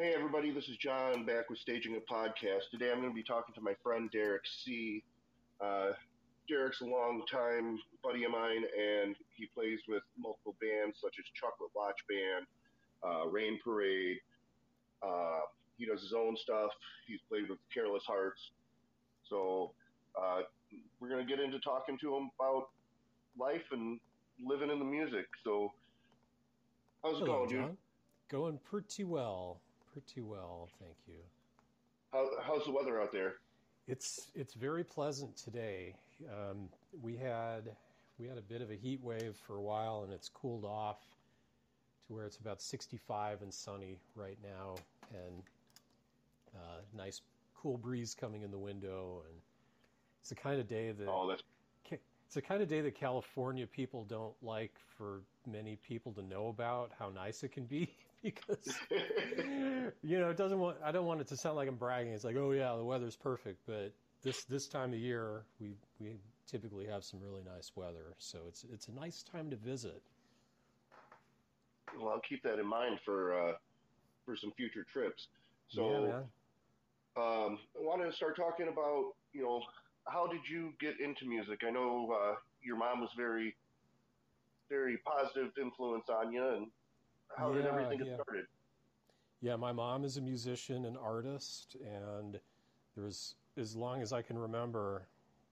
Hey, everybody, this is John back with Staging a Podcast. Today I'm going to be talking to my friend Derek See. Uh, Derek's a long-time buddy of mine, and he plays with multiple bands such as Chocolate Watch Band, uh, Rain Parade. Uh, he does his own stuff. He's played with Careless Hearts. So uh, we're going to get into talking to him about life and living in the music. So how's it Hello, going, John. dude? Going pretty well. Pretty well, thank you. How, how's the weather out there? It's it's very pleasant today. Um, we had we had a bit of a heat wave for a while, and it's cooled off to where it's about 65 and sunny right now, and uh, nice cool breeze coming in the window, and it's the kind of day that Oh, that's It's the kind of day that California people don't like for many people to know about how nice it can be because you know it doesn't want I don't want it to sound like I'm bragging. It's like, "Oh yeah, the weather's perfect," but this this time of year we we typically have some really nice weather. So it's it's a nice time to visit. well. I'll keep that in mind for uh, for some future trips. So. yeah. Um, I want to start talking about, you know, how did you get into music? I know uh, your mom was very, very positive influence on you, and how did everything get yeah. started? Yeah, my mom is a musician and artist, and there was, as long as I can remember,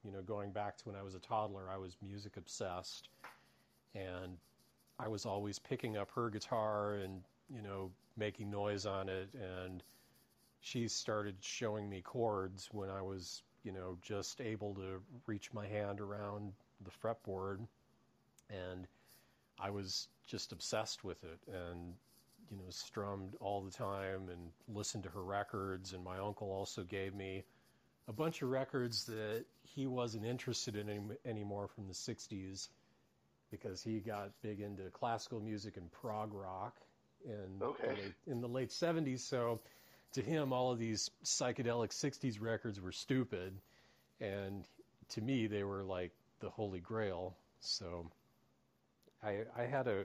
you know, going back to when I was a toddler, I was music obsessed, and I was always picking up her guitar and you know making noise on it, and she started showing me chords when I was you know just able to reach my hand around the fretboard, and I was just obsessed with it, and you know, strummed all the time and listened to her records. And my uncle also gave me a bunch of records that he wasn't interested in any, anymore from the 60s because he got big into classical music and prog rock in, Okay. the, late, in the late 70s. So to him, all of these psychedelic 60s records were stupid. And to me, they were like the holy grail. So I, I had a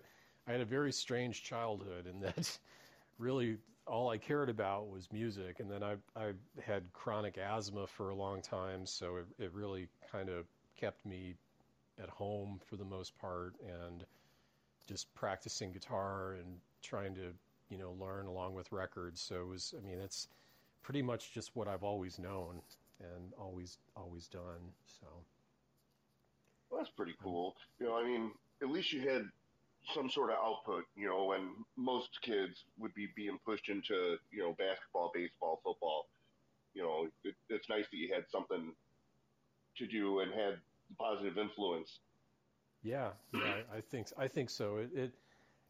I had a very strange childhood in that really all I cared about was music, and then I I had chronic asthma for a long time, so it, it really kind of kept me at home for the most part, and just practicing guitar and trying to you know learn along with records. So it was I mean it's pretty much just what I've always known and always always done. So. Well, that's pretty cool. You know, I mean, at least you had some sort of output, you know, and most kids would be being pushed into, you know, basketball, baseball, football. You know, it, it's nice that you had something to do and had positive influence. Yeah, yeah, I think I think so. It, it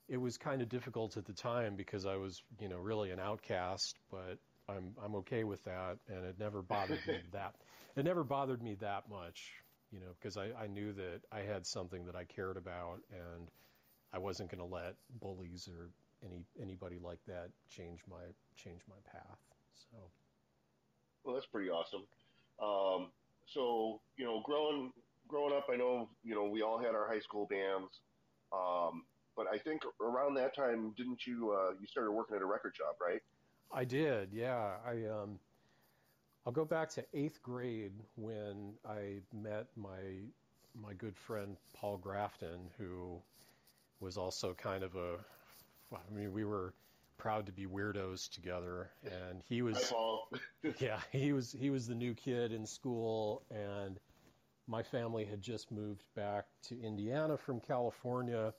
it was kind of difficult at the time because I was, you know, really an outcast, but I'm I'm okay with that, and it never bothered me that it never bothered me that much, you know, because I, I knew that I had something that I cared about, and I wasn't going to let bullies or any anybody like that change my change my path. So Well, that's pretty awesome. Um, so, you know, growing growing up, I know, you know, we all had our high school bands, um, but I think around that time, didn't you? Uh, you started working at a record shop, right? I did, yeah. I um, I'll go back to eighth grade when I met my my good friend Paul Grafton, who was also kind of a. I mean, we were proud to be weirdos together, and he was yeah he was he was the new kid in school, and my family had just moved back to Indiana from California,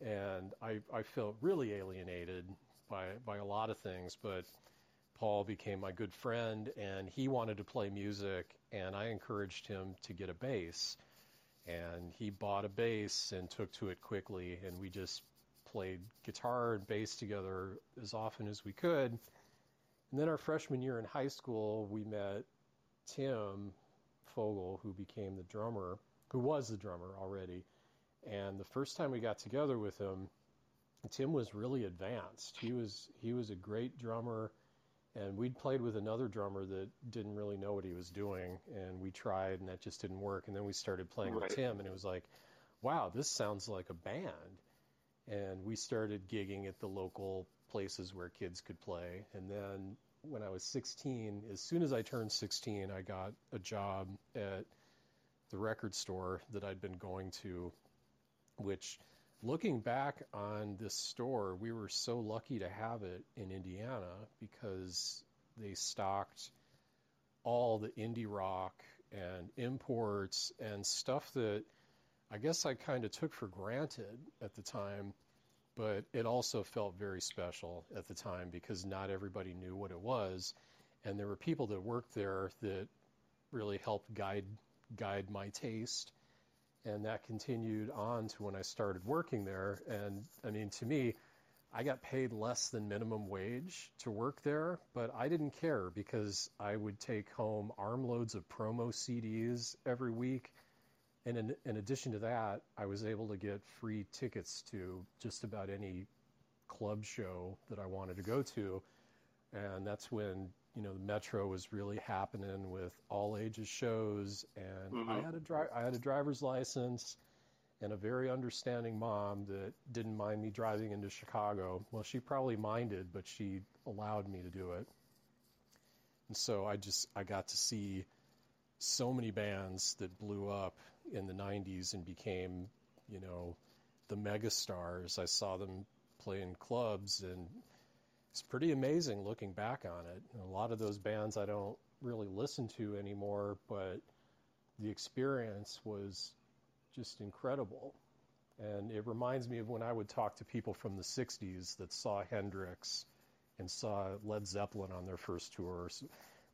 and I I felt really alienated by by a lot of things, but Paul became my good friend, and he wanted to play music, and I encouraged him to get a bass, and he bought a bass and took to it quickly, and we just played guitar and bass together as often as we could. And then our freshman year in high school, we met Tim Fogel, who became the drummer, who was the drummer already. And the first time we got together with him, Tim was really advanced. He was he was a great drummer, and we'd played with another drummer that didn't really know what he was doing, and we tried, and that just didn't work. And then we started playing Right. with Tim, and it was like, wow, this sounds like a band. And we started gigging at the local places where kids could play. And then when I was 16, as soon as I turned 16, I got a job at the record store that I'd been going to, which looking back on this store, we were so lucky to have it in Indiana because they stocked all the indie rock and imports and stuff that I guess I kind of took for granted at the time, but it also felt very special at the time because not everybody knew what it was. And there were people that worked there that really helped guide guide my taste and that continued on to when I started working there. And I mean, to me, I got paid less than minimum wage to work there, but I didn't care because I would take home armloads of promo CDs every week. And in, in addition to that, I was able to get free tickets to just about any club show that I wanted to go to. And that's when you know, the Metro was really happening with all ages shows, and mm-hmm. I had a dri- I had a driver's license and a very understanding mom that didn't mind me driving into Chicago. Well, she probably minded, but she allowed me to do it. And so I just I got to see so many bands that blew up in the 90s and became, you know, the megastars. I saw them play in clubs and it's pretty amazing looking back on it. A lot of those bands I don't really listen to anymore, but the experience was just incredible. And it reminds me of when I would talk to people from the 60s that saw Hendrix and saw Led Zeppelin on their first tours.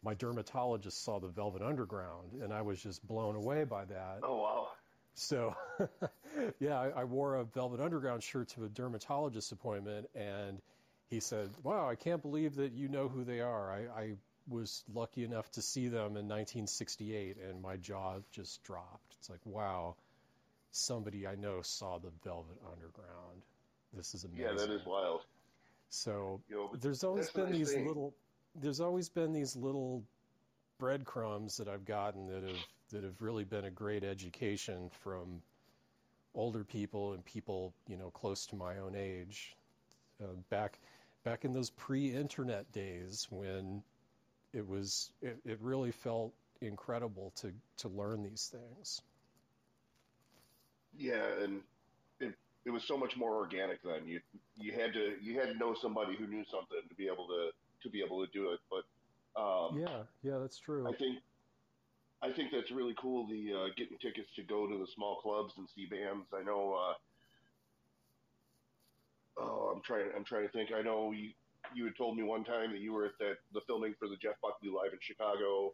My dermatologist saw the Velvet Underground, and I was just blown away by that. Oh, wow. So, yeah, I, I wore a Velvet Underground shirt to a dermatologist appointment, and he said, Wow, I can't believe that you know who they are. I, I was lucky enough to see them in 1968, and my jaw just dropped. It's like, wow, somebody I know saw the Velvet Underground. This is amazing. Yeah, that is wild. So you know, there's always been nice these thing. little, there's always been these little breadcrumbs that I've gotten that have that have really been a great education from older people and people you know close to my own age. Uh, back back in those pre-internet days when it was it, it really felt incredible to to learn these things. Yeah, and it it was so much more organic then. You you had to you had to know somebody who knew something to be able to to be able to do it. But um, yeah, yeah, that's true. I think I think that's really cool. The uh, getting tickets to go to the small clubs and see bands. I know. Uh, trying. I'm trying to think. I know you. You had told me one time that you were at that the filming for the Jeff Buckley live in Chicago,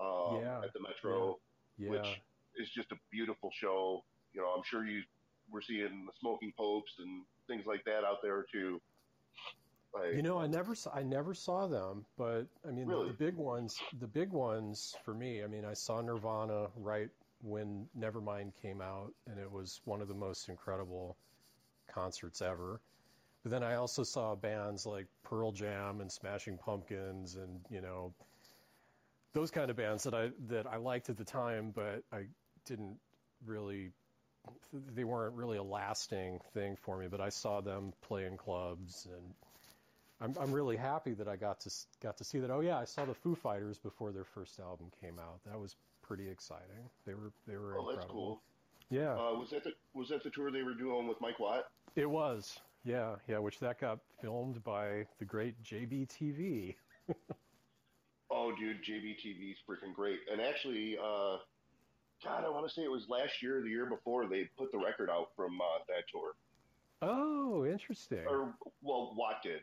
um, yeah. at the Metro, yeah. Yeah. which is just a beautiful show. You know, I'm sure you were seeing the Smoking Popes and things like that out there too. Like, you know, I never saw, I never saw them, but I mean really? the, the big ones, the big ones for me. I mean, I saw Nirvana right when Nevermind came out, and it was one of the most incredible concerts ever. But then I also saw bands like Pearl Jam and Smashing Pumpkins and, you know, those kind of bands that I that I liked at the time, but I didn't really they weren't really a lasting thing for me, but I saw them play in clubs and I'm I'm really happy that I got to got to see that. Oh yeah, I saw the Foo Fighters before their first album came out. That was pretty exciting. They were they were oh, incredible. that's cool. Yeah. Uh, was that the was that the tour they were doing with Mike Watt? It was. Yeah, yeah. Which that got filmed by the great JBTV. oh, dude, JBTV's freaking great. And actually, uh, God, I want to say it was last year, or the year before, they put the record out from uh, that tour. Oh, interesting. Or well, Watt did.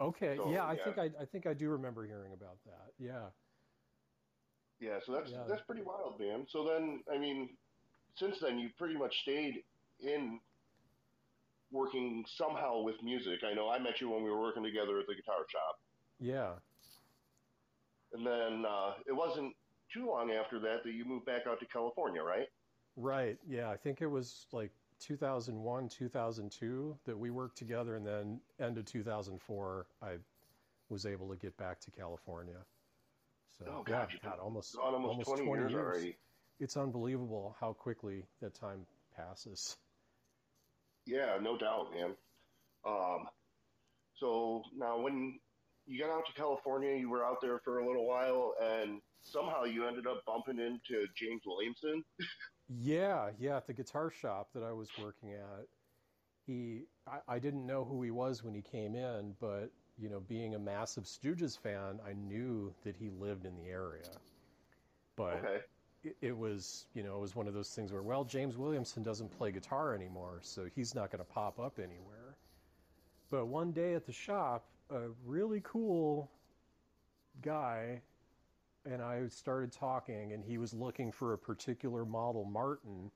Okay. So, yeah, I yeah. think I, I think I do remember hearing about that. Yeah. Yeah, so that's yeah. that's pretty wild, man. So then, I mean, since then you pretty much stayed in working somehow with music. I know I met you when we were working together at the guitar shop. Yeah. And then uh, it wasn't too long after that that you moved back out to California, right? Right. Yeah, I think it was like 2001, 2002 that we worked together, and then end of 2004, I was able to get back to California. So oh, God, yeah, God, almost almost, almost 20, 20 years, years already. It's unbelievable how quickly that time passes. Yeah, no doubt, man. Um, so now when you got out to California, you were out there for a little while, and somehow you ended up bumping into James Williamson. yeah, yeah, at the guitar shop that I was working at. He, I, I didn't know who he was when he came in, but you know, being a massive Stooges fan, I knew that he lived in the area. But Okay. It, was, you know, it was one of those things where, well, James Williamson doesn't play guitar anymore, so he's not going to pop up anywhere. But one day at the shop, a really cool guy and I started talking, and he was looking for a particular model Martin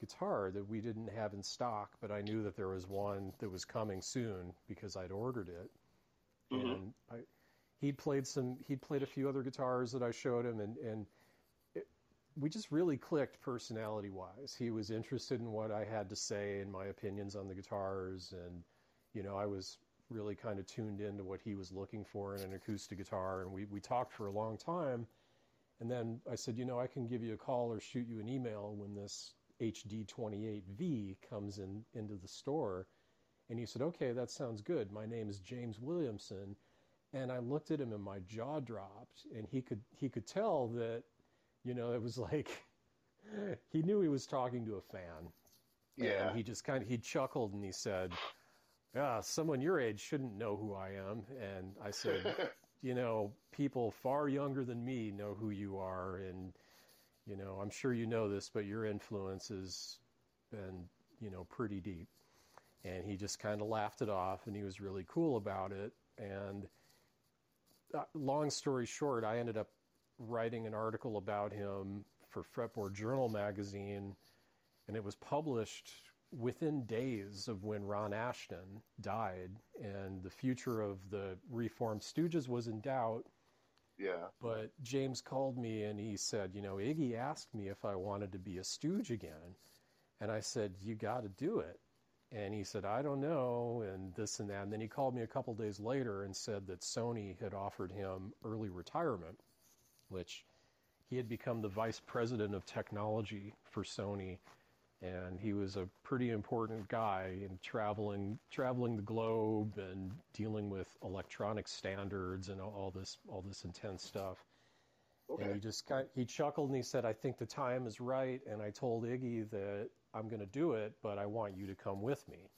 guitar that we didn't have in stock, but I knew that there was one that was coming soon because I'd ordered it. Mhm. And I, he played some, he played a few other guitars that I showed him, and and we just really clicked personality wise. He was interested in what I had to say and my opinions on the guitars, and you know I was really kind of tuned into what he was looking for in an acoustic guitar, and we we talked for a long time. And then I said, you know, I can give you a call or shoot you an email when this HD28V comes in into the store. And he said, okay, that sounds good. My name is James Williamson. And I looked at him and my jaw dropped and he could, he could tell that, you know, it was like, he knew he was talking to a fan. Yeah. And he just kind of, he chuckled and he said, yeah, someone your age shouldn't know who I am. And I said, you know, people far younger than me know who you are. And, you know, I'm sure you know this, but your influence has been, you know, pretty deep. And he just kind of laughed it off and he was really cool about it. And uh, long story short, I ended up writing an article about him for Fretboard Journal magazine, and it was published within days of when Ron Ashton died, and the future of the reformed Stooges was in doubt. yeah. But James called me and he said, You know, Iggy asked me if I wanted to be a Stooge again. And I said, You got to do it. And he said, I don't know, and this and that. And then he called me a couple days later and said that Sony had offered him early retirement, which he had become the vice president of technology for Sony. And he was a pretty important guy in traveling, traveling the globe and dealing with electronic standards and all this, all this intense stuff. And Okay. he just kind he chuckled and he said, I think the time is right. And I told Iggy that I'm going to do it, but I want you to come with me.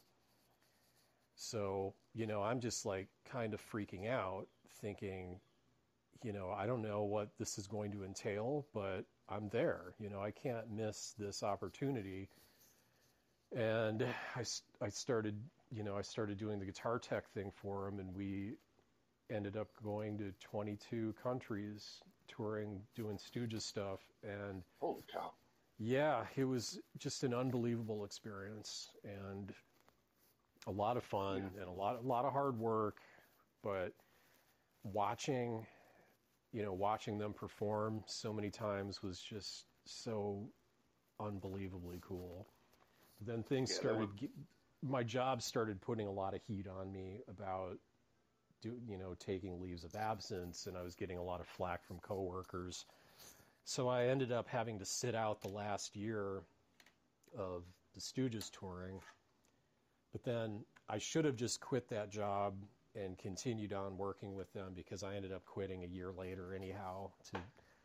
So, you know, I'm just like kind of freaking out, thinking, you know, I don't know what this is going to entail, but I'm there. You know, I can't miss this opportunity. And I, I started, you know, I started doing the guitar tech thing for him, and we ended up going to 22 countries, touring, doing Stooges stuff, and Holy cow. yeah, it was just an unbelievable experience and a lot of fun and a lot, a lot of hard work, but watching, you know, watching them perform so many times was just so unbelievably cool. Then things Yeah, started. my job started putting a lot of heat on me about, do, you know, taking leaves of absence, and I was getting a lot of flack from coworkers. So I ended up having to sit out the last year of the Stooges touring. But then I should have just quit that job and continued on working with them because I ended up quitting a year later anyhow to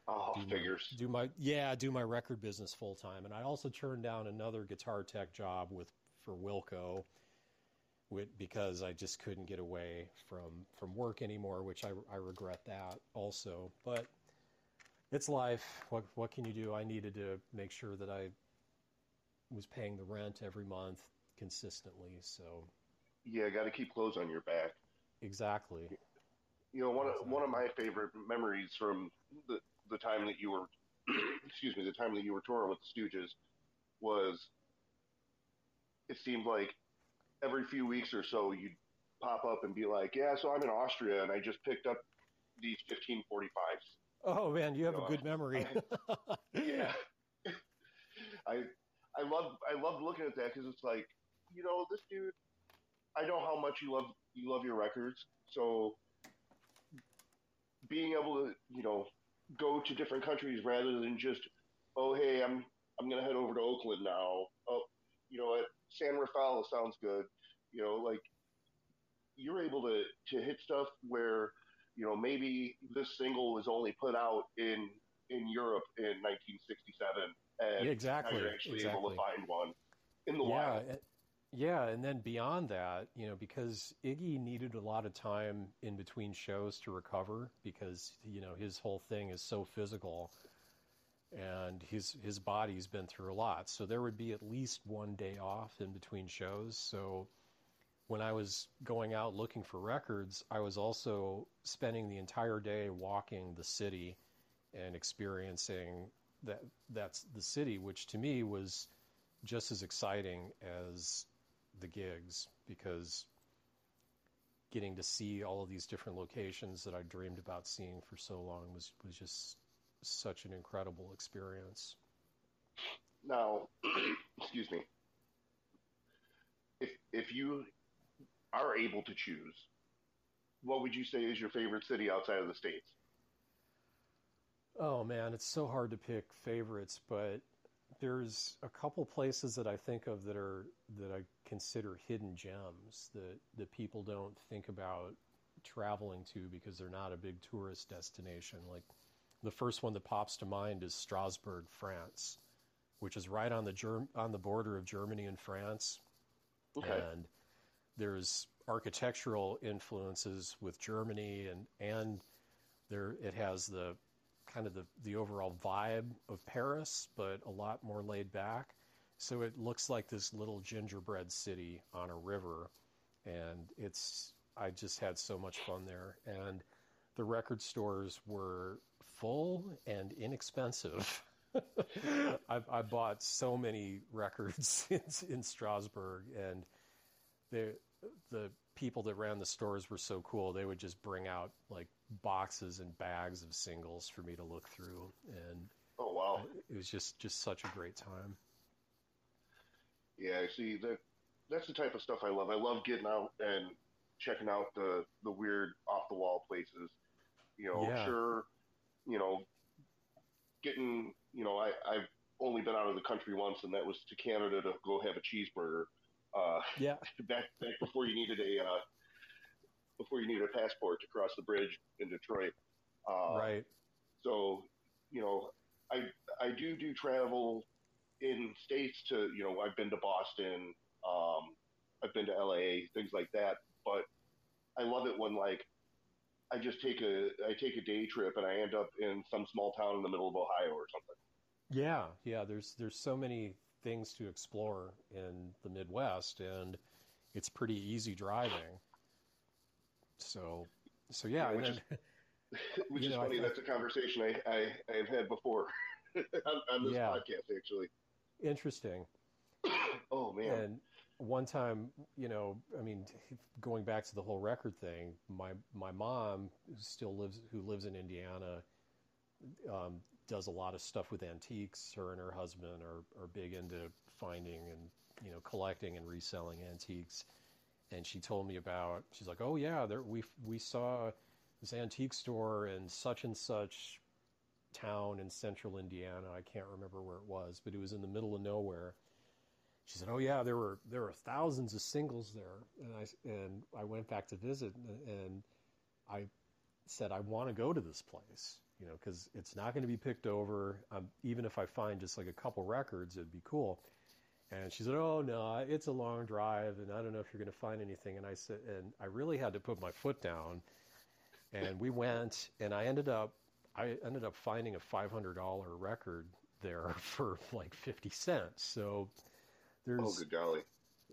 Oh, do my, do my yeah do my record business full time and I also turned down another guitar tech job with for Wilco with, because I just couldn't get away from from work anymore which I, I regret that also. But it's life. What what can you do? I needed to make sure that I was paying the rent every month consistently so. Yeah, got to keep clothes on your back. Exactly You know, one of, one of my favorite memories from the the time that you were, excuse me, the time that you were touring with the Stooges was. It seemed like every few weeks or so you'd pop up and be like, "Yeah, so I'm in Austria and I just picked up these 1545s." oh man you have a No, good memory yeah. I I love I love looking at that because it's like you know this dude. I know how much you love you love your records, so being able to you know go to different countries rather than just oh hey I'm I'm gonna head over to Oakland now. Oh you know what San Rafael sounds good. You know like you're able to to hit stuff where you know maybe this single was only put out in in Europe in 1967, and Yeah, exactly, you're actually able to find one in the yeah, wild. Yeah, and then beyond that, you know, because Iggy needed a lot of time in between shows to recover because you know his whole thing is so physical, and his his body's been through a lot. So there would be at least one day off in between shows. So when I was going out looking for records, I was also spending the entire day walking the city and experiencing that that's the city, which to me was just as exciting as the gigs because getting to see all of these different locations that I dreamed about seeing for so long was was just such an incredible experience. Now, excuse me. If if you are able to choose, what would you say is your favorite city outside of the states? Oh man, it's so hard to pick favorites, but there's a couple places that I think of that are that I consider hidden gems that that people don't think about traveling to because they're not a big tourist destination. Like the first one that pops to mind is Strasbourg, France, which is right on the Germ- on the border of Germany and France. Okay. And there's architectural influences with Germany and and there it has the kind of the, the overall vibe of Paris, but a lot more laid back. So it looks like this little gingerbread city on a river, and it's I just had so much fun there. And the record stores were full and inexpensive. I, I bought so many records in, in Strasbourg, and the the people that ran the stores were so cool. They would just bring out like boxes and bags of singles for me to look through, and Oh wow. it was just just such a great time. Yeah, see that that's the type of stuff I love. I love getting out and checking out the the weird off the wall places. You know, Yeah. sure, you know, getting you know, I I've only been out of the country once, and that was to Canada to go have a cheeseburger. Uh, Yeah, back back before you needed a uh, before you need a passport to cross the bridge in Detroit. Uh, right. so, you know, I I do do travel in states to you know I've been to Boston, um, I've been to LA, things like that. But I love it when like I just take a I take a day trip and I end up in some small town in the middle of Ohio or something. Yeah, yeah. There's there's so many things to explore in the Midwest, and it's pretty easy driving. So, so yeah. Yeah, which then- Which is know, I funny. think- That's a conversation I I, I have had before on, on this Yeah. podcast actually. interesting. Oh man. And one time, you know, I mean, going back to the whole record thing, my my mom who still lives who lives in Indiana um, does a lot of stuff with antiques. Her and her husband are are big into finding and you know collecting and reselling antiques. And she told me about. She's like, "Oh yeah, there we we saw this antique store in such and such town in central Indiana. I can't remember where it was, but it was in the middle of nowhere." She said, "Oh yeah, there were there were thousands of singles there," and I and I went back to visit, and, I said, "I want to go to this place, you know, because it's not going to be picked over. Um, even if I find just like a couple records, it'd be cool." And she said, "Oh no, it's a long drive, and I don't know if you're going to find anything." And I said, and I really had to put my foot down, and we went, and I ended up, I ended up finding a five hundred dollar record there for like fifty cents. So there's oh good golly.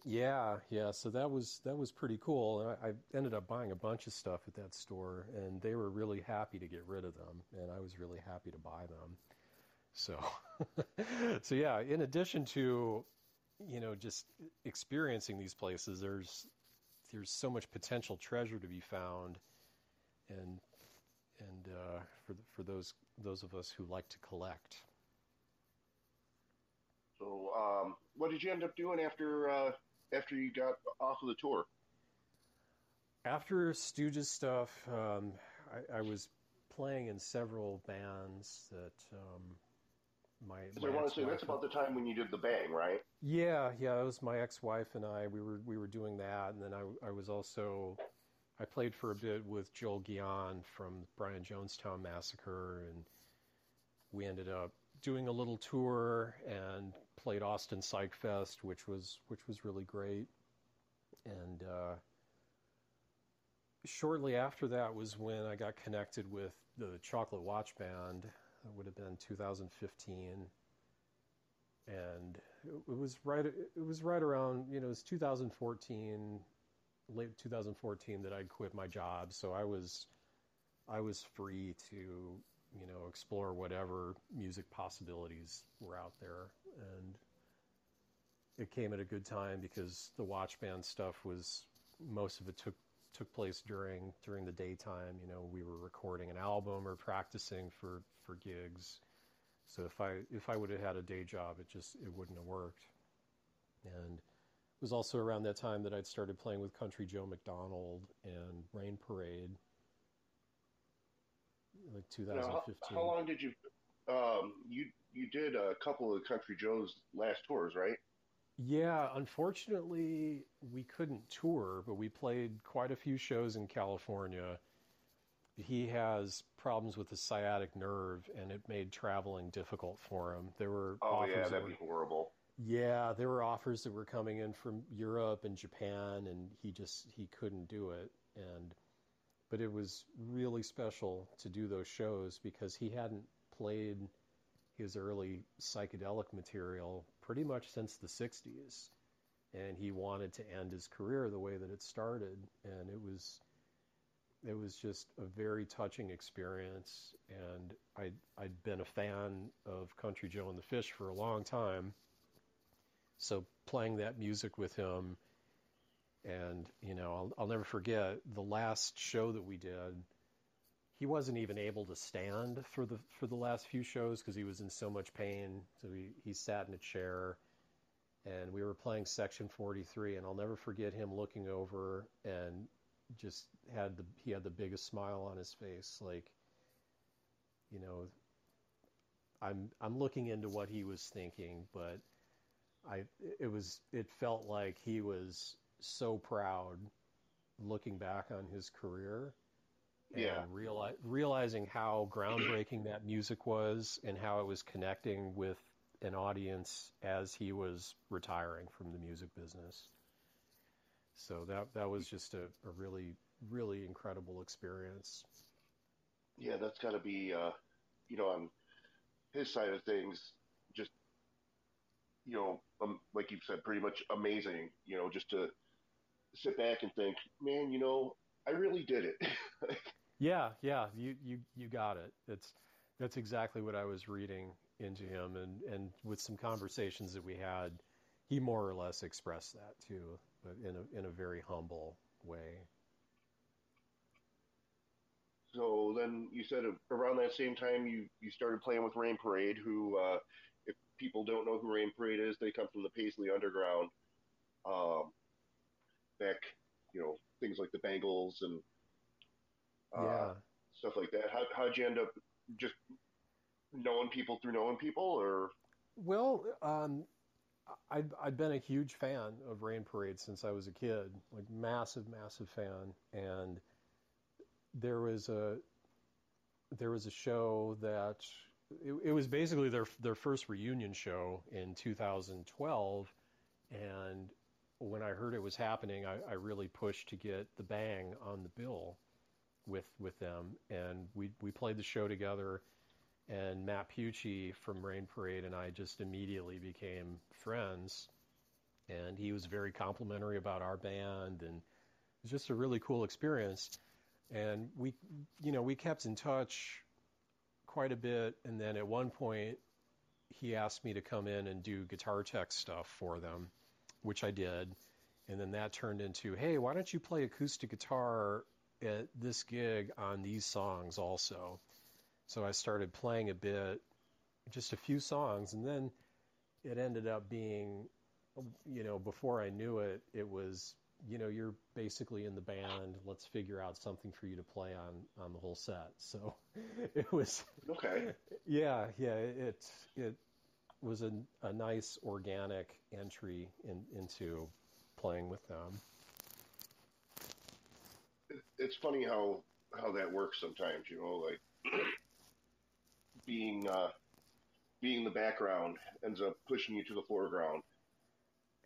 yeah, yeah. So that was that was pretty cool. And I, I ended up buying a bunch of stuff at that store, and they were really happy to get rid of them, and I was really happy to buy them. So, so yeah. In addition to, you know, just experiencing these places, there's there's so much potential treasure to be found, and and uh, for for those those of us who like to collect. So, um, what did you end up doing after uh, after you got off of the tour? After Stooges stuff, um, I, I was playing in several bands that um, my. my I want to say that's about the time when you did the bang, right? Yeah, yeah. It was my ex-wife and I. We were we were doing that, and then I I was also I played for a bit with Joel Gion from Brian Jonestown Massacre, and we ended up doing a little tour and played Austin Psych Fest, which was which was really great. And uh, shortly after that was when I got connected with the Chocolate Watch Band. That would have been 2015, and it was right. It was right around you know it was 2014, late 2014 that I'd quit my job. So I was I was free to you know explore whatever music possibilities were out there, and it came at a good time because the Watch Band stuff was most of it took took place during during the daytime. You know, we were recording an album or practicing for for gigs. So if I if I would have had a day job, it just it wouldn't have worked. And it was also around that time that I'd started playing with Country Joe McDonald and Rain Parade, like 2015. Now, how, how, long did you um, you you did a couple of Country Joe's last tours, right? Yeah, unfortunately, we couldn't tour, but we played quite a few shows in California. He has problems with the sciatic nerve, and it made traveling difficult for him. There were oh yeah, that'd be horrible. Yeah, there were offers that were coming in from Europe and Japan, and he just he couldn't do it. And but it was really special to do those shows because he hadn't played his early psychedelic material pretty much since the 60s. And he wanted to end his career the way that it started. And it was it was just a very touching experience. And I'd, I'd been a fan of Country Joe and the Fish for a long time. So playing that music with him, and you know, I'll, I'll never forget the last show that we did he wasn't even able to stand for the for the last few shows because he was in so much pain. So he, he sat in a chair, and we were playing section 43, and I'll never forget him looking over and just had the he had the biggest smile on his face, like you know. I'm I'm looking into what he was thinking, but I it was it felt like he was so proud looking back on his career yeah. and reali- realizing how groundbreaking that music was and how it was connecting with an audience as he was retiring from the music business. So that that was just a, a really really incredible experience. Yeah, that's got to be uh, you know on his side of things, just you know, um, like you said, pretty much amazing. You know, just to sit back and think, man, you know, I really did it. Yeah, yeah, you you you got it. It's that's exactly what I was reading into him, and and with some conversations that we had, he more or less expressed that too, in a in a very humble way. So then you said around that same time you you started playing with Rain Parade, who uh, if people don't know who Rain Parade is, they come from the Paisley Underground. Um, back, you know, things like the Bangles and uh, yeah. stuff like that. How how'd you end up just knowing people through knowing people, or? Well, um, i I'd been a huge fan of Rain Parade since I was a kid, like massive, massive fan, and there was a there was a show that it, it was basically their their first reunion show in 2012, and when I heard it was happening, I, I really pushed to get the bang on the bill with with them, and we we played the show together. And Matt Piucci from Rain Parade and I just immediately became friends, and he was very complimentary about our band, and it was just a really cool experience. And we, you know, we kept in touch quite a bit, and then at one point, he asked me to come in and do guitar tech stuff for them, which I did. And then that turned into, hey, why don't you play acoustic guitar at this gig on these songs also. So I started playing a bit, just a few songs, and then it ended up being, you know, before I knew it, it was, you know, you're basically in the band. Let's figure out something for you to play on on the whole set. So it was okay. Yeah, yeah. It it was a, a nice organic entry in, into playing with them it's funny how how that works sometimes. You know, like being uh, being the background ends up pushing you to the foreground.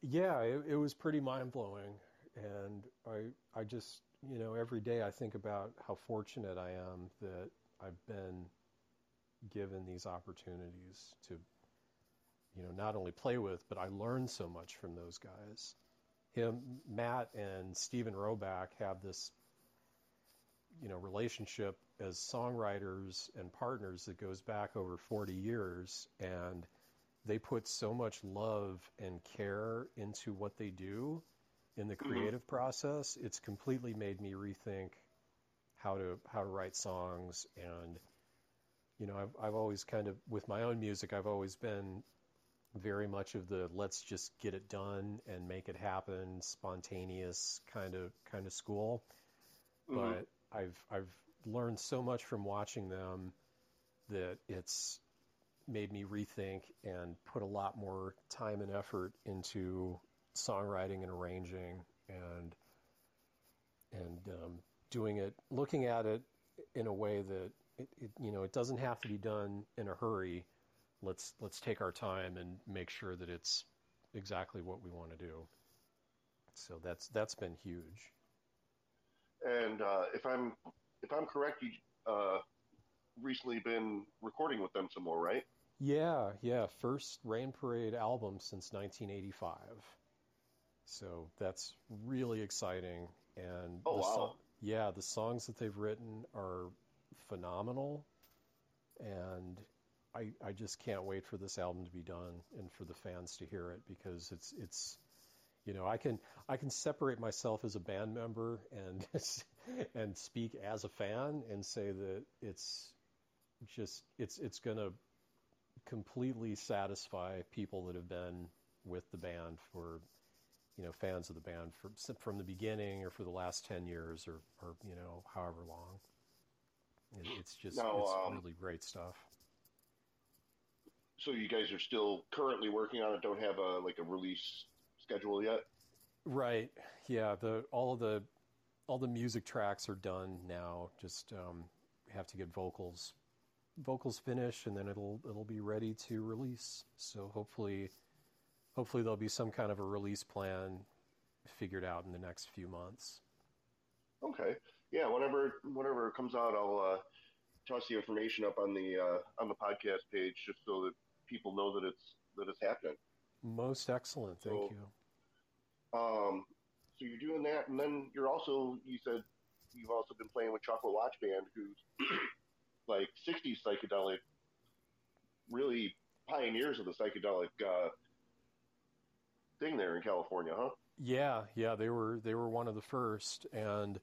Yeah, it, it was pretty mind blowing, and I I just you know every day I think about how fortunate I am that I've been given these opportunities to you know not only play with, but I learned so much from those guys. Him, Matt, and Steven Roback have this you know relationship as songwriters and partners that goes back over 40 years and they put so much love and care into what they do in the creative mm-hmm. process it's completely made me rethink how to how to write songs and you know I've I've always kind of with my own music I've always been very much of the let's just get it done and make it happen spontaneous kind of kind of school mm-hmm. but I've I've learned so much from watching them that it's made me rethink and put a lot more time and effort into songwriting and arranging and and um, doing it, looking at it in a way that it, it, you know it doesn't have to be done in a hurry. Let's let's take our time and make sure that it's exactly what we want to do. So that's that's been huge. And uh, if I'm if I'm correct, you uh, recently been recording with them some more, right? Yeah, yeah. First Rain Parade album since 1985. So that's really exciting. And oh wow, yeah, the songs that they've written are phenomenal, and I I just can't wait for this album to be done and for the fans to hear it because it's it's you know, I can I can separate myself as a band member and and speak as a fan and say that it's just it's it's going to completely satisfy people that have been with the band for you know fans of the band from from the beginning or for the last 10 years or or you know however long it, it's just no, it's um, really great stuff so you guys are still currently working on it don't have a like a release schedule yet? Right. Yeah. The all of the all the music tracks are done now. Just um, have to get vocals vocals finished, and then it'll it'll be ready to release. So hopefully, hopefully there'll be some kind of a release plan figured out in the next few months. Okay. Yeah. Whenever whenever it comes out, I'll uh, toss the information up on the uh, on the podcast page just so that people know that it's that it's happening. Most excellent. Thank so, you. Um, so you're doing that, and then you're also you said you've also been playing with Chocolate Watch Band, who's like '60s psychedelic, really pioneers of the psychedelic uh, thing there in California, huh? Yeah, yeah, they were they were one of the first, and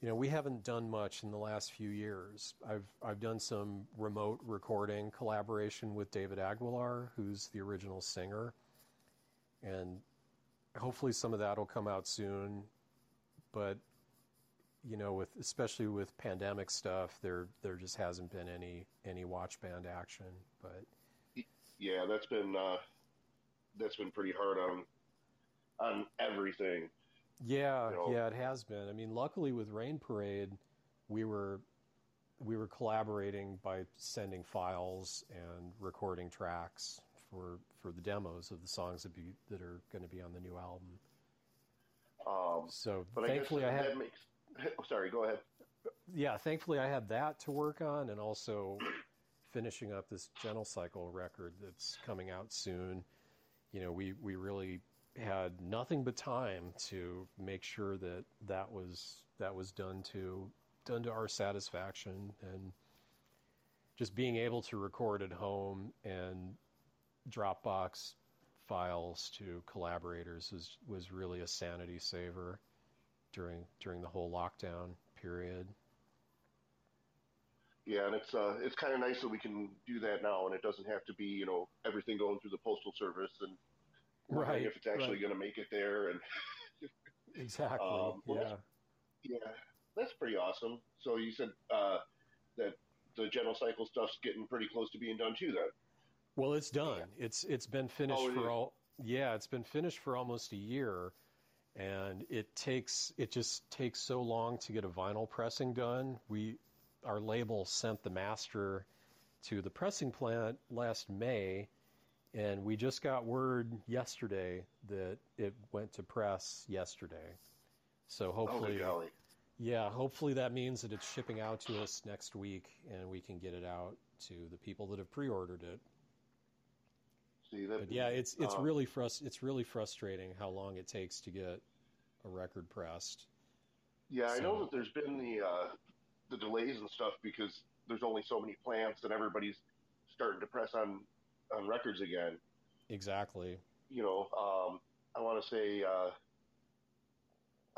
you know, we haven't done much in the last few years. I've I've done some remote recording collaboration with David Aguilar, who's the original singer, and hopefully some of that will come out soon. But you know, with especially with pandemic stuff, there there just hasn't been any any watch band action. But yeah, that's been uh, that's been pretty hard on on everything. Yeah, you know? yeah, it has been. I mean, luckily with Rain Parade, we were we were collaborating by sending files and recording tracks for for the demos of the songs that be that are going to be on the new album. Um, so but thankfully, I, I had. Makes, sorry, go ahead. Yeah, thankfully, I had that to work on, and also finishing up this Gentle Cycle record that's coming out soon. You know, we we really had nothing but time to make sure that that was that was done to done to our satisfaction and just being able to record at home and Dropbox files to collaborators was was really a sanity saver during during the whole lockdown period. Yeah, and it's uh, it's kind of nice that we can do that now, and it doesn't have to be you know everything going through the postal service and right, if it's actually right. going to make it there. And exactly, um, well, yeah, yeah, that's pretty awesome. So you said uh, that the Gentle Cycle stuff's getting pretty close to being done too, then. Well, it's done. It's it's been finished oh, for all. Yeah, it's been finished for almost a year, and it takes it just takes so long to get a vinyl pressing done. We our label sent the master to the pressing plant last May, and we just got word yesterday that it went to press yesterday. So hopefully, oh, yeah, hopefully that means that it's shipping out to us next week, and we can get it out to the people that have pre-ordered it. See? But yeah, it's it's um, really frust- it's really frustrating how long it takes to get a record pressed. Yeah, so, I know that there's been the uh, the delays and stuff because there's only so many plants and everybody's starting to press on on records again. Exactly. You know, um, I want to say uh,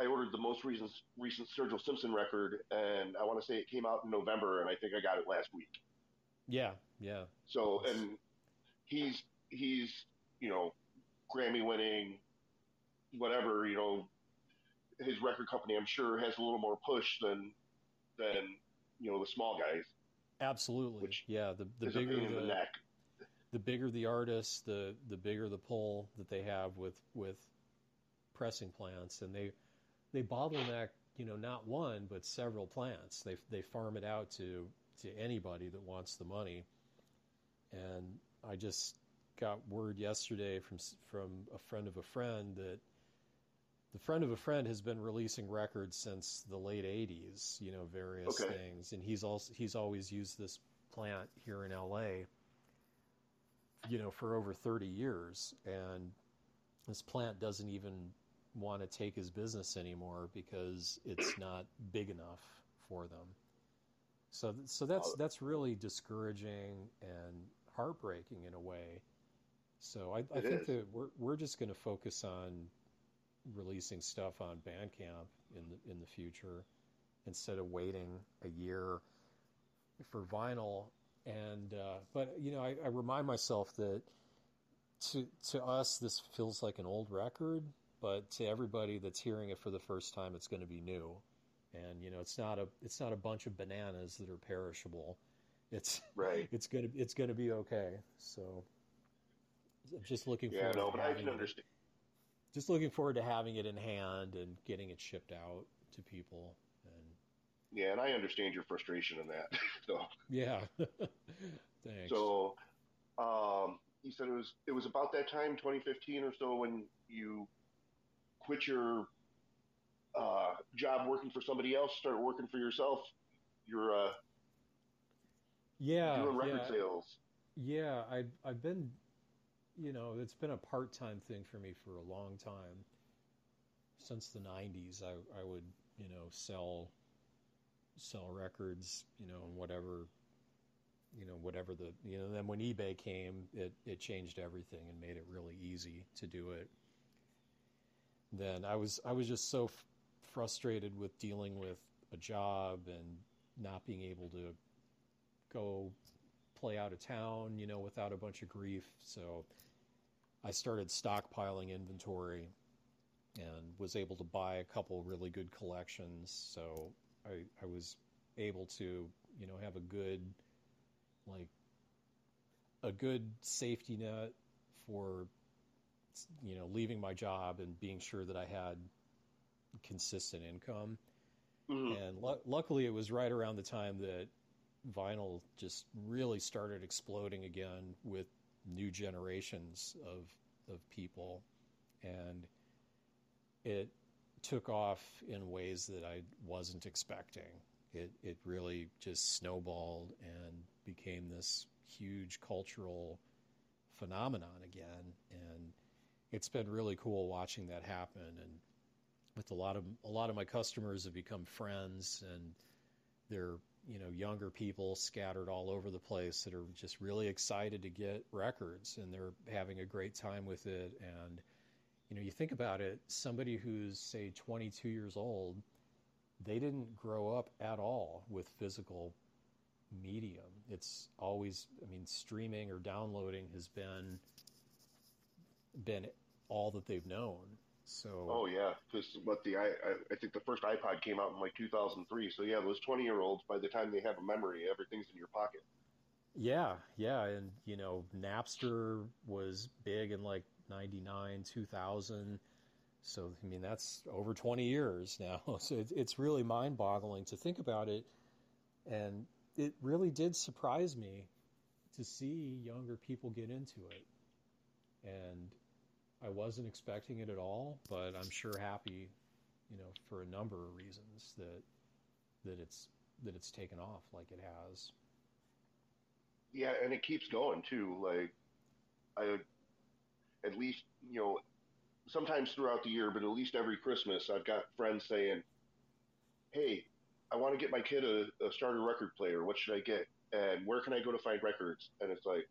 I ordered the most recent recent Sturgill Simpson record, and I want to say it came out in November, and I think I got it last week. Yeah, yeah. So, and he's he's you know Grammy winning, whatever you know. His record company, I'm sure, has a little more push than than you know the small guys. Absolutely. yeah, the the bigger the, the, the bigger the artist, the the bigger the pull that they have with with pressing plants, and they they bottleneck you know not one but several plants. They they farm it out to to anybody that wants the money, and I just got word yesterday from from a friend of a friend that the friend of a friend has been releasing records since the late 80s you know various okay. things. And he's also he's always used this plant here in LA you know for over 30 years. And this plant doesn't even want to take his business anymore because it's not big enough for them. So so that's that's really discouraging and heartbreaking in a way so I, I think is. that we're we're just going to focus on releasing stuff on Bandcamp in the in the future instead of waiting a year for vinyl. And uh, but you know, I, I remind myself that to to us this feels like an old record, but to everybody that's hearing it for the first time, it's going to be new. And you know, it's not a it's not a bunch of bananas that are perishable. It's right. It's gonna it's gonna be okay. So I'm just looking yeah, forward. Yeah, no, but I can understand just looking forward to having it in hand and getting it shipped out to people. And yeah, and I understand your frustration in that. so yeah, thanks. So, um, you said it was it was about that time, 2015 or so, when you quit your uh, job working for somebody else, start working for yourself. You're uh, yeah doing record yeah. sales. Yeah, I've I've been you know, it's been a part time thing for me for a long time. Since the '90s, I I would you know sell sell records, you know, and whatever you know whatever the you know then when eBay came, it it changed everything and made it really easy to do it. Then I was I was just so f- frustrated with dealing with a job and not being able to go play out of town, you know, without a bunch of grief. So I started stockpiling inventory and was able to buy a couple really good collections. So I, I was able to, you know, have a good, like, a good safety net for, you know, leaving my job and being sure that I had consistent income. Mm-hmm. And lu- luckily, it was right around the time that vinyl just really started exploding again with new generations of of people, and it took off in ways that I wasn't expecting. It it really just snowballed and became this huge cultural phenomenon again, and it's been really cool watching that happen. And with a lot of a lot of my customers have become friends, and they're you know younger people scattered all over the place that are just really excited to get records and they're having a great time with it. And you know you think about it somebody who's say 22 years old they didn't grow up at all with physical medium. It's always i mean streaming or downloading has been been all that they've known so. Oh yeah, because what the I, I think the first iPod came out in like 2003. So yeah, those 20 year olds by the time they have a memory, everything's in your pocket. Yeah, yeah, and you know Napster was big in like 99, 2000. So I mean that's over 20 years now. So it's it's really mind-boggling to think about it, and it really did surprise me to see younger people get into it, and I wasn't expecting it at all. But I'm sure happy, you know, for a number of reasons that that it's that it's taken off like it has. Yeah, and it keeps going too. Like I, at least you know, sometimes throughout the year, but at least every Christmas, I've got friends saying, "Hey, I want to get my kid a, a starter record player. What should I get? And where can I go to find records?" And it's like,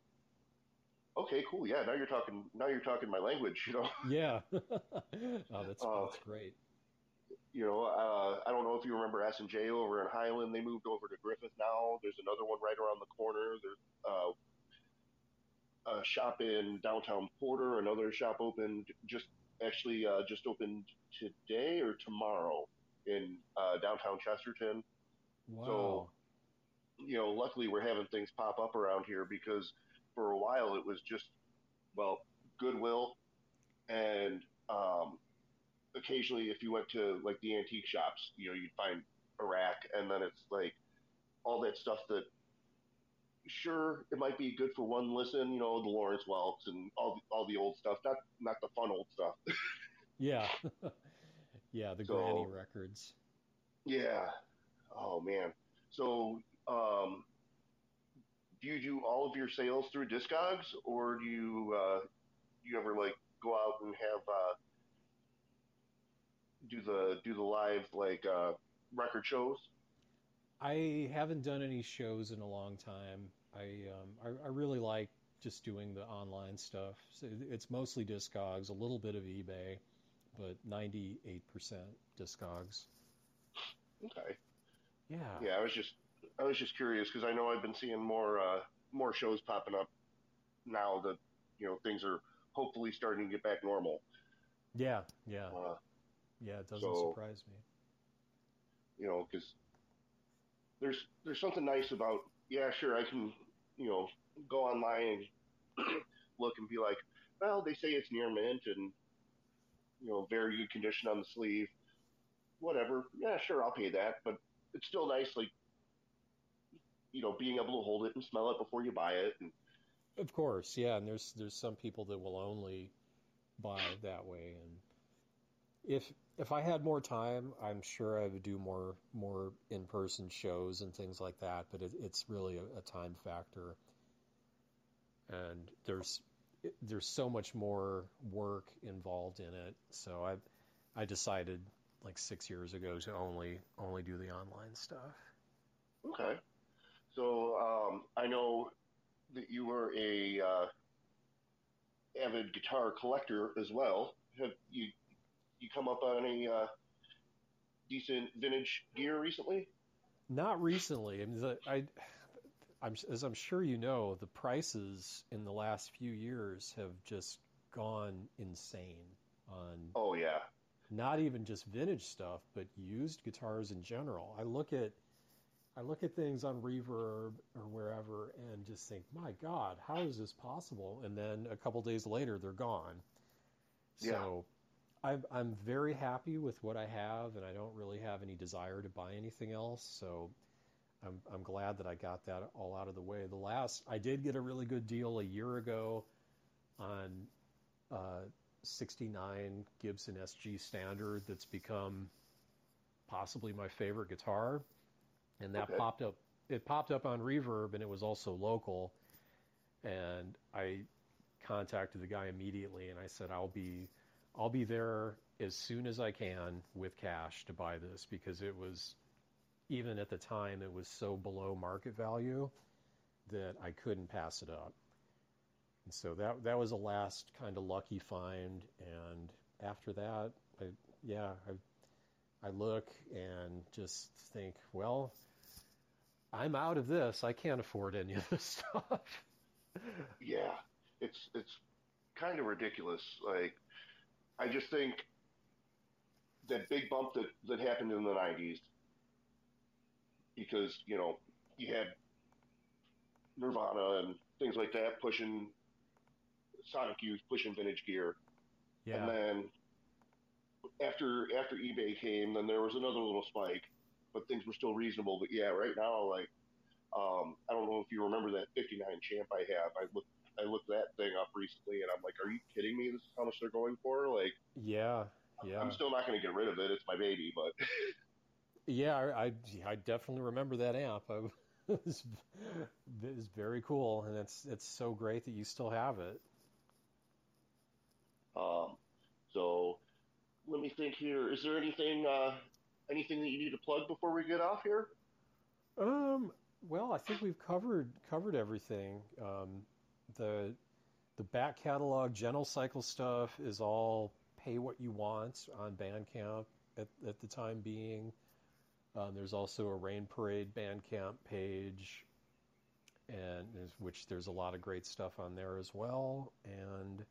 okay, cool, yeah. Now you're talking. Now you're talking my language. You know. Yeah. oh, that's uh, that's great. You know, uh, I don't know if you remember S and J over in Highland. They moved over to Griffith now. There's another one right around the corner. There's uh, a shop in downtown Porter. Another shop opened just actually uh, just opened today or tomorrow in uh, downtown Chesterton. Wow. So, you know, luckily we're having things pop up around here because for a while it was just, well, Goodwill and um, occasionally if you went to like the antique shops, you know, you'd find a rack and then it's like all that stuff that sure it might be good for one listen, you know, the Lawrence Welks and all the, all the old stuff, not not the fun old stuff. yeah, yeah, the so, granny records. Yeah. Oh man. So, um, do you do all of your sales through Discogs, or do you uh, do you ever like go out and have uh, do the do the live like uh, record shows? I haven't done any shows in a long time. I, um, I, I really like just doing the online stuff. So it's mostly Discogs, a little bit of eBay, but 98% Discogs. Okay. Yeah. Yeah, I was just I was just curious because I know I've been seeing more uh, more shows popping up now that you know things are hopefully starting to get back normal. Yeah, yeah, uh, yeah. It doesn't so, surprise me. You know, because there's there's something nice about yeah, sure, I can you know go online and look and be like, well, they say it's near mint and you know very good condition on the sleeve, whatever. Yeah, sure, I'll pay that, but it's still nice, like you know, being able to hold it and smell it before you buy it. And, of course, yeah, and there's there's some people that will only buy that way, and if if I had more time, I'm sure I would do more more in person shows and things like that. But it, it's really a, a, time factor, and there's there's so much more work involved in it. So I I decided like six years ago to only only do the online stuff. Okay, so um, I know that you were a uh, avid guitar collector as well. Have you you come up on any uh, decent vintage gear recently? Not recently. I mean, the, I, I'm, as I'm sure you know, the prices in the last few years have just gone insane. On oh yeah, not even just vintage stuff, but used guitars in general. I look at I look at things on Reverb or wherever and just think, my God, how is this possible? And then a couple days later, they're gone. Yeah. So I'm, I'm very happy with what I have, and I don't really have any desire to buy anything else. So I'm, I'm glad that I got that all out of the way. The last, I did get a really good deal a year ago on uh, 69 Gibson SG Standard that's become possibly my favorite guitar. And that okay. popped up, it popped up on Reverb, and it was also local. And I contacted the guy immediately, and I said, I'll be I'll be there as soon as I can with cash to buy this because it was, even at the time, it was so below market value that I couldn't pass it up. And so that that was a last kind of lucky find. And after that, I, yeah, I, I look and just think, well, I'm out of this. I can't afford any of this stuff. yeah, it's it's kind of ridiculous. Like I just think that big bump that, that happened in the 90s, because, you know, you had Nirvana and things like that pushing Sonic Youth, pushing vintage gear. Yeah. And then after after eBay came, then there was another little spike, but things were still reasonable. But yeah, right now, like um, I don't know if you remember that 59 champ I have. I looked I looked that thing up recently, and I'm like, are you kidding me? This is how much they're going for? Like, yeah, yeah. I'm still not going to get rid of it. It's my baby, but. yeah, I, I definitely remember that amp. I, it, was, very cool, and it's it's so great that you still have it. Um, so let me think here. Is there anything uh, anything that you need to plug before we get off here? Um. Well, I think we've covered covered everything. Um, the the back catalog Gentle Cycle stuff is all pay what you want on Bandcamp at, at the time being. Um, there's also a Rain Parade Bandcamp page, and which there's a lot of great stuff on there as well. And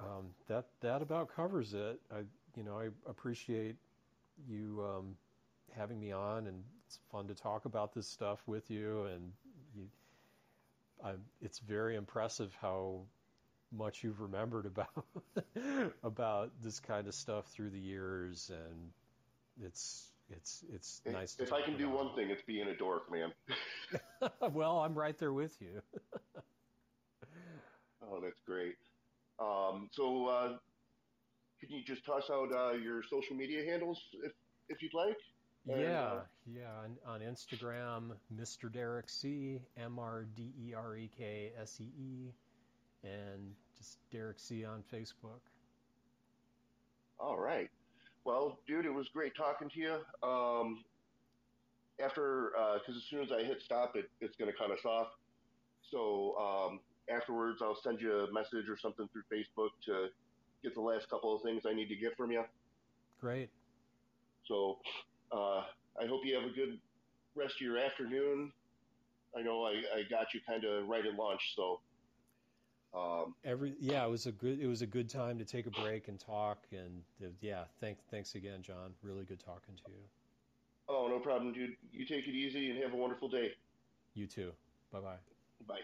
um, that that about covers it. I you know I appreciate you um, having me on, and it's fun to talk about this stuff with you. And you, I, it's very impressive how much you've remembered about about this kind of stuff through the years, and it's it's it's if, nice. if I can do one thing, it's being a dork, man. well, I'm right there with you. oh, that's great. Um, so, uh, can you just toss out uh, your social media handles if if you'd like? And, yeah, uh, yeah. On, on, Instagram, Mr. Derek See, M R D E R E K S E E, and just Derek See on Facebook. All right. Well, dude, it was great talking to you. Um, after, because uh, as soon as I hit stop, it, it's going to cut us off. So um, afterwards, I'll send you a message or something through Facebook to get the last couple of things I need to get from you. Great. So uh, I hope you have a good rest of your afternoon. I know I, I got you kind of right at lunch, so. Um, Every yeah, it was a good it was a good time to take a break and talk, and uh, yeah, thanks thanks again, John. Really good talking to you. Oh, no problem, dude. You take it easy and have a wonderful day. You too. Bye bye. Bye.